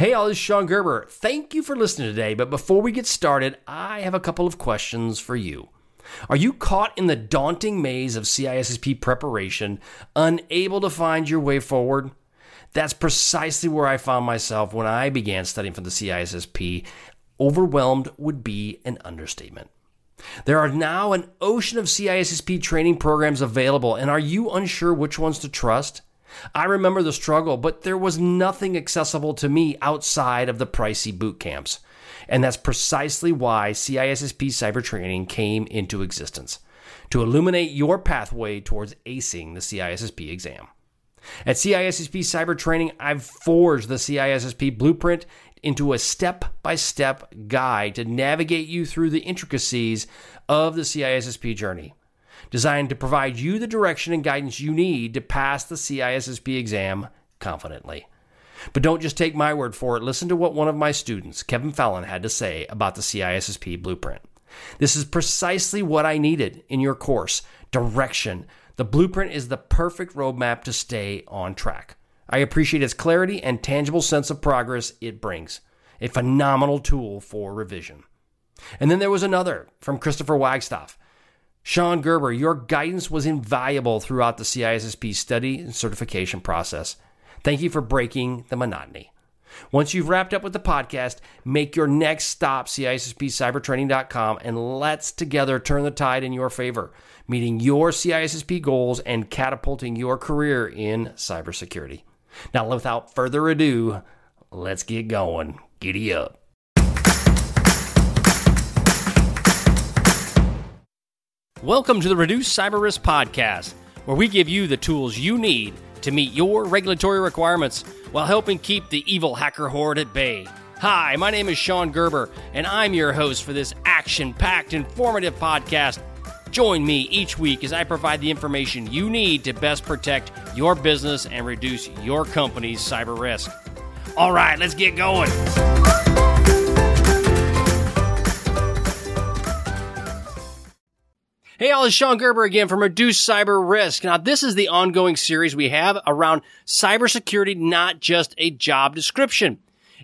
Hey, all, this is Shon Gerber. Thank you for listening today. But before we get started, I have a couple of questions for you. Are you caught in the daunting maze of CISSP preparation, unable to find your way forward? That's precisely where I found myself when I began studying for the CISSP. Overwhelmed would be an understatement. There are now an ocean of CISSP training programs available, and are you unsure which ones to trust? I remember the struggle, but there was nothing accessible to me outside of the pricey boot camps. And that's precisely why CISSP cyber training came into existence to illuminate your pathway towards acing the CISSP exam. At CISSP Cyber Training, I've forged the CISSP blueprint into a step by step guide to navigate you through the intricacies of the CISSP journey, designed to provide you the direction and guidance you need to pass the CISSP exam confidently. But don't just take my word for it. Listen to what one of my students, Kevin Fallon, had to say about the CISSP blueprint. This is precisely what I needed in your course direction. The blueprint is the perfect roadmap to stay on track. I appreciate its clarity and tangible sense of progress it brings. A phenomenal tool for revision. And then there was another from Christopher Wagstaff. Shon Gerber, your guidance was invaluable throughout the CISSP study and certification process. Thank you for breaking the monotony. Once you've wrapped up with the podcast, make your next stop CISSPcybertraining.com and let's together turn the tide in your favor, meeting your CISSP goals and catapulting your career in cybersecurity. Now, without further ado, let's get going. Giddy up. Welcome to the Reduce Cyber Risk Podcast, where we give you the tools you need to meet your regulatory requirements while helping keep the evil hacker horde at bay. Hi, my name is Shon Gerber, and I'm your host for this action packed, informative podcast. Join me each week as I provide the information you need to best protect your business and reduce your company's cyber risk. All right, let's get going. Hey, all, it's Shon Gerber again from Reduce Cyber Risk. Now, this is the ongoing series we have around cybersecurity, not just a job description.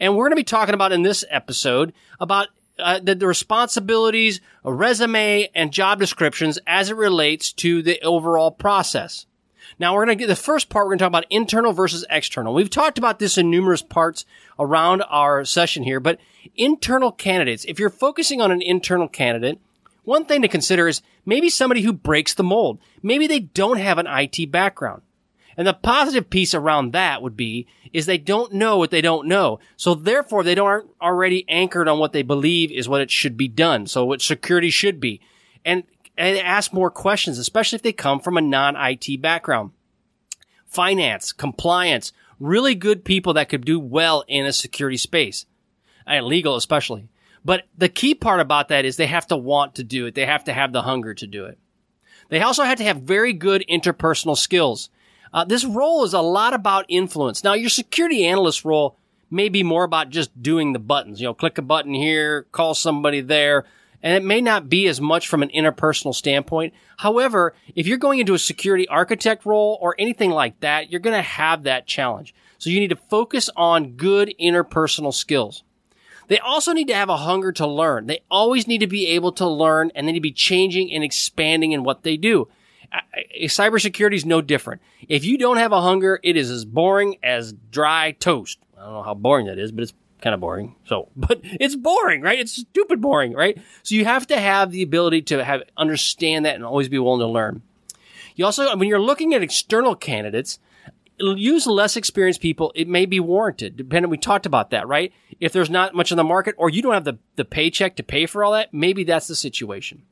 And we're going to be talking about in this episode about uh, the, the, responsibilities, a resume, and job descriptions as it relates to the overall process. Now we're going to get the first part. We're going to talk about internal versus external. We've talked about this in numerous parts around our session here, but internal candidates, if you're focusing on an internal candidate, one thing to consider is maybe somebody who breaks the mold. Maybe they don't have an IT background. And the positive piece around that would be is they don't know what they don't know. So therefore they don't already anchored on what they believe is what it should be done. So what security should be. And, and ask more questions, especially if they come from a non-IT background. Finance, compliance, really good people that could do well in a security space. And legal especially. But the key part about that is they have to want to do it. They have to have the hunger to do it. They also have to have very good interpersonal skills. Uh, this role is a lot about influence. Now, your security analyst role may be more about just doing the buttons. You know, click a button here, call somebody there, and it may not be as much from an interpersonal standpoint. However, if you're going into a security architect role or anything like that, you're going to have that challenge. So you need to focus on good interpersonal skills. They also need to have a hunger to learn. They always need to be able to learn and they need to be changing and expanding in what they do. Cybersecurity is no different. If you don't have a hunger, it is as boring as dry toast. I don't know how boring that is, but it's kind of boring. So, but it's boring, right? It's stupid boring, right? So you have to have the ability to have understand that and always be willing to learn. You also, when you're looking at external candidates, use less experienced people. It may be warranted. Depending, we talked about that, right? If there's not much in the market or you don't have the, the paycheck to pay for all that, maybe that's the situation.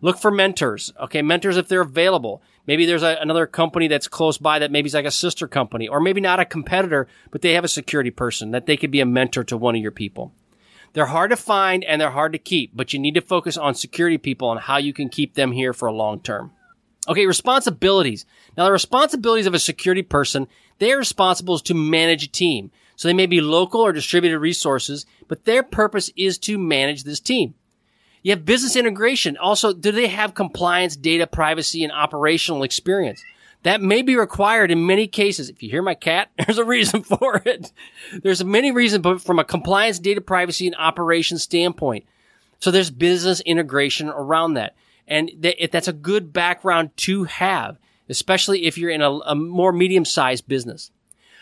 Look for mentors. Okay. Mentors, if they're available. Maybe there's a, another company that's close by that maybe is like a sister company or maybe not a competitor, but they have a security person that they could be a mentor to one of your people. They're hard to find and they're hard to keep, but you need to focus on security people and how you can keep them here for a long term. Okay, responsibilities. Now, the responsibilities of a security person, they are responsible to manage a team. So they may be local or distributed resources, but their purpose is to manage this team. You have business integration. Also, do they have compliance, data privacy, and operational experience? That may be required in many cases. If you hear my cat, there's a reason for it. There's many reasons, but from a compliance, data privacy, and operations standpoint. So there's business integration around that. And th- that's a good background to have, especially if you're in a, a more medium-sized business.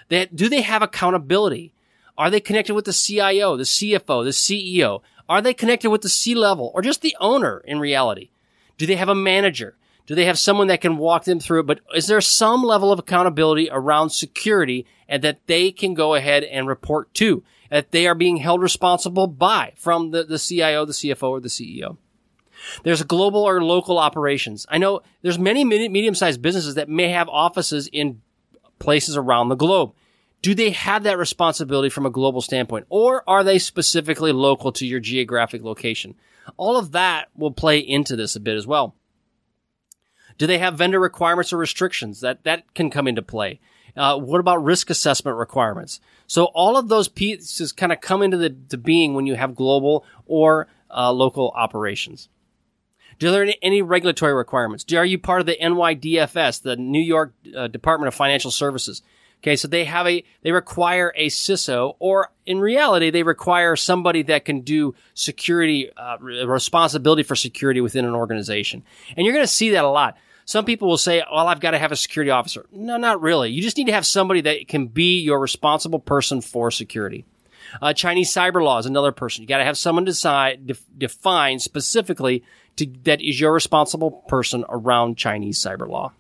That, do they have accountability? Are they connected with the CIO, the CFO, the CEO? Are they connected with the C level or just the owner in reality? Do they have a manager? Do they have someone that can walk them through it? But is there some level of accountability around security and that they can go ahead and report to? That they are being held responsible by from the, the CIO, the CFO, or the CEO. There's global or local operations. I know there's many medium-sized businesses that may have offices in places around the globe. Do they have that responsibility from a global standpoint or are they specifically local to your geographic location? All of that will play into this a bit as well. Do they have vendor requirements or restrictions? That, that can come into play. Uh, what about risk assessment requirements? So all of those pieces kind of come into the, being when you have global or uh, local operations. Do there any, any regulatory requirements? Do, are you part of the NYDFS, the New York uh, Department of Financial Services? Okay, so they have a, they require a CISO, or in reality, they require somebody that can do security, uh, responsibility for security within an organization. And you're going to see that a lot. Some people will say, well, I've got to have a security officer. No, not really. You just need to have somebody that can be your responsible person for security. Uh, Chinese cyber law is another person. You got to have someone decide, def, define specifically to, that is your responsible person around Chinese cyber law.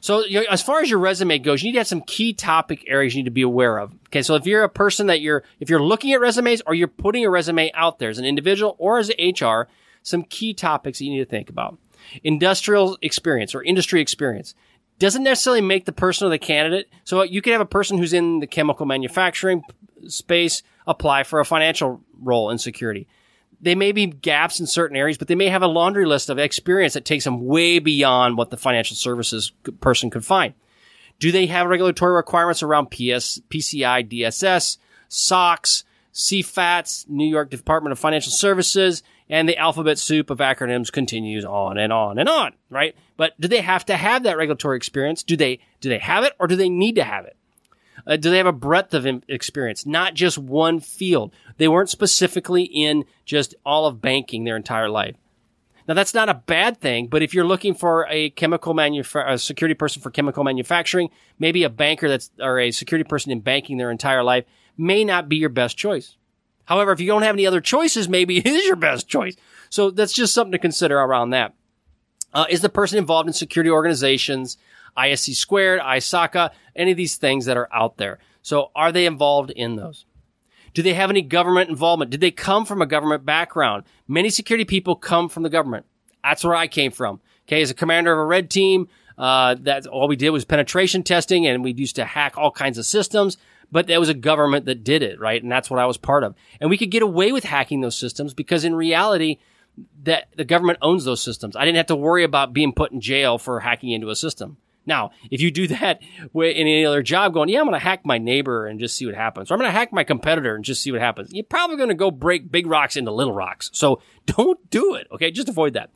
So as far as your resume goes, you need to have some key topic areas you need to be aware of. Okay. So if you're a person that you're, if you're looking at resumes or you're putting a resume out there as an individual or as an HR, some key topics that you need to think about. Industrial experience or industry experience doesn't necessarily make the person or the candidate. So you could have a person who's in the chemical manufacturing space apply for a financial role in security they may be gaps in certain areas, but they may have a laundry list of experience that takes them way beyond what the financial services person could find. Do they have regulatory requirements around PS, PCI, DSS, SOX, CFATS, New York Department of Financial Services, and the alphabet soup of acronyms continues on and on and on, right? But do they have to have that regulatory experience? Do they, do they have it or do they need to have it? Uh, do they have a breadth of experience, not just one field? They weren't specifically in just all of banking their entire life. Now that's not a bad thing, but if you're looking for a chemical manufa- a security person for chemical manufacturing, maybe a banker that's or a security person in banking their entire life may not be your best choice. However, if you don't have any other choices, maybe it is your best choice. So that's just something to consider around that. Uh, is the person involved in security organizations? ISC squared, ISACA, any of these things that are out there. So are they involved in those? Do they have any government involvement? Did they come from a government background? Many security people come from the government. That's where I came from. Okay. As a commander of a red team, uh, that all we did was penetration testing and we used to hack all kinds of systems, but there was a government that did it, right? And that's what I was part of. And we could get away with hacking those systems because in reality, that the government owns those systems. I didn't have to worry about being put in jail for hacking into a system. Now, if you do that in any other job going, yeah, I'm going to hack my neighbor and just see what happens, or I'm going to hack my competitor and just see what happens, you're probably going to go break big rocks into little rocks. So don't do it. Okay. Just avoid that.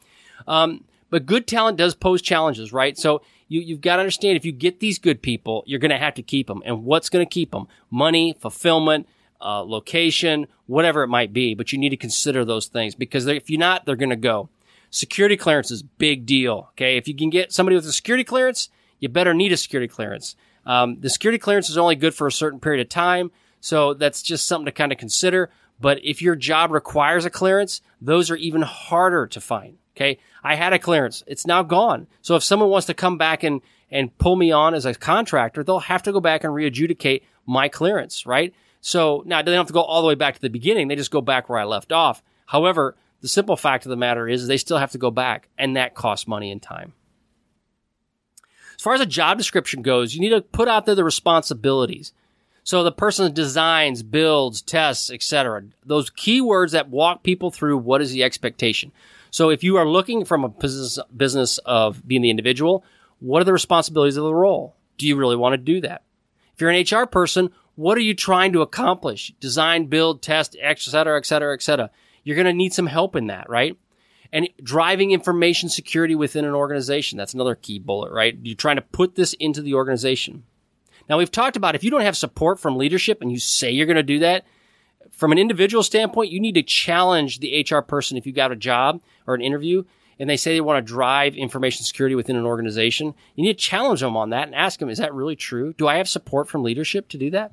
Um, but good talent does pose challenges, right? So you, you've got to understand if you get these good people, you're going to have to keep them. And what's going to keep them? Money, fulfillment, uh, location, whatever it might be. But you need to consider those things because if you're not, they're going to go. Security clearance is big deal. Okay. If you can get somebody with a security clearance, you better need a security clearance. Um, the security clearance is only good for a certain period of time. So that's just something to kind of consider. But if your job requires a clearance, those are even harder to find. Okay. I had a clearance. It's now gone. So if someone wants to come back and, and pull me on as a contractor, they'll have to go back and readjudicate my clearance, right? So now they don't have to go all the way back to the beginning. They just go back where I left off. However, the simple fact of the matter is they still have to go back and that costs money and time. As far as a job description goes, you need to put out there the responsibilities. So the person designs, builds, tests, etc. Those keywords that walk people through what is the expectation. So if you are looking from a business business of being the individual, what are the responsibilities of the role? Do you really want to do that? If you're an HR person, what are you trying to accomplish? Design, build, test, et cetera, et cetera, et cetera. You're going to need some help in that, right? And driving information security within an organization. That's another key bullet, right? You're trying to put this into the organization. Now we've talked about if you don't have support from leadership and you say you're going to do that, from an individual standpoint, you need to challenge the HR person if you got a job or an interview and they say they want to drive information security within an organization. You need to challenge them on that and ask them, is that really true? Do I have support from leadership to do that?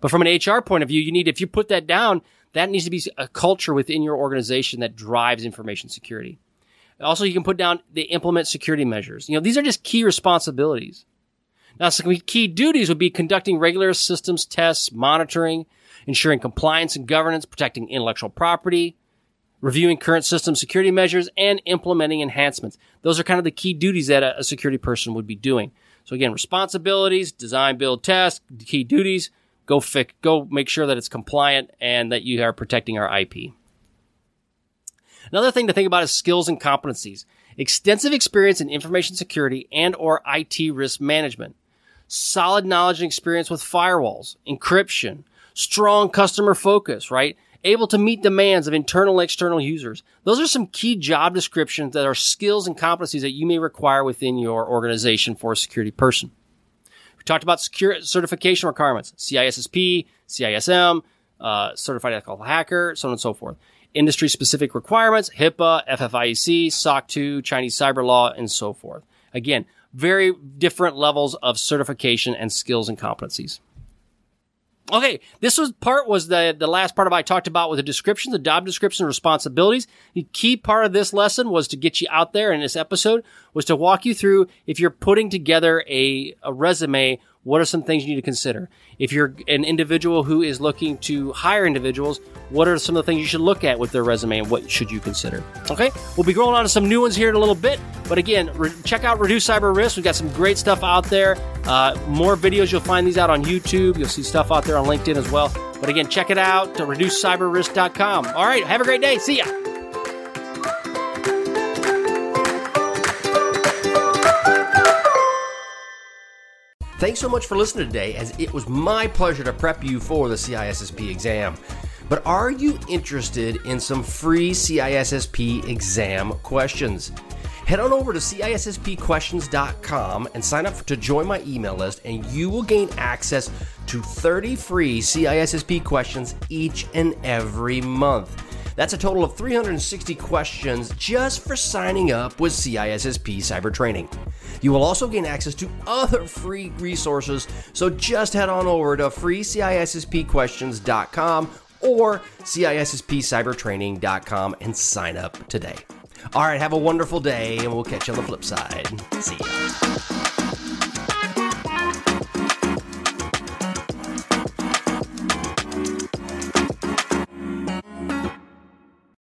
But from an HR point of view, you need, if you put that down, that needs to be a culture within your organization that drives information security. Also, you can put down the implement security measures. You know, these are just key responsibilities. Uh, now, some key duties would be conducting regular systems tests, monitoring, ensuring compliance and governance, protecting intellectual property, reviewing current system security measures, and implementing enhancements. Those are kind of the key duties that a, security person would be doing. So again, responsibilities, design, build, test, key duties, go go make sure that it's compliant and that you are protecting our IP. Another thing to think about is skills and competencies. Extensive experience in information security and or IT risk management. Solid knowledge and experience with firewalls, encryption, strong customer focus, right? Able to meet demands of internal and external users. Those are some key job descriptions that are skills and competencies that you may require within your organization for a security person We talked about secure certification requirements, CISSP, CISM, uh, certified ethical hacker, so on and so forth. Industry specific requirements, HIPAA, FFIEC, SOC 2, Chinese cyber law, and so forth. Again, very different levels of certification and skills and competencies. Okay, this was part was the the last part of I talked about with the description, the job description, responsibilities. The key part of this lesson was to get you out there in this episode was to walk you through if you're putting together a, a resume, what are some things you need to consider? If you're an individual who is looking to hire individuals, what are some of the things you should look at with their resume and what should you consider? Okay, we'll be going on to some new ones here in a little bit. But again, re- check out Reduce Cyber Risk. We've got some great stuff out there. Uh, more videos, you'll find these out on YouTube. You'll see stuff out there on LinkedIn as well. But again, check it out to reducecyberrisk.com. All right, have a great day. See ya. Thanks so much for listening today, as it was my pleasure to prep you for the CISSP exam. But are you interested in some free CISSP exam questions? Head on over to CISSPquestions.com and sign up to join my email list, and you will gain access to 30 free CISSP questions each and every month. That's a total of 360 questions just for signing up with CISSP Cyber Training. You will also gain access to other free resources, so just head on over to freecisspquestions.com or CISSPcybertraining.com and sign up today. All right, have a wonderful day, and we'll catch you on the flip side. See ya.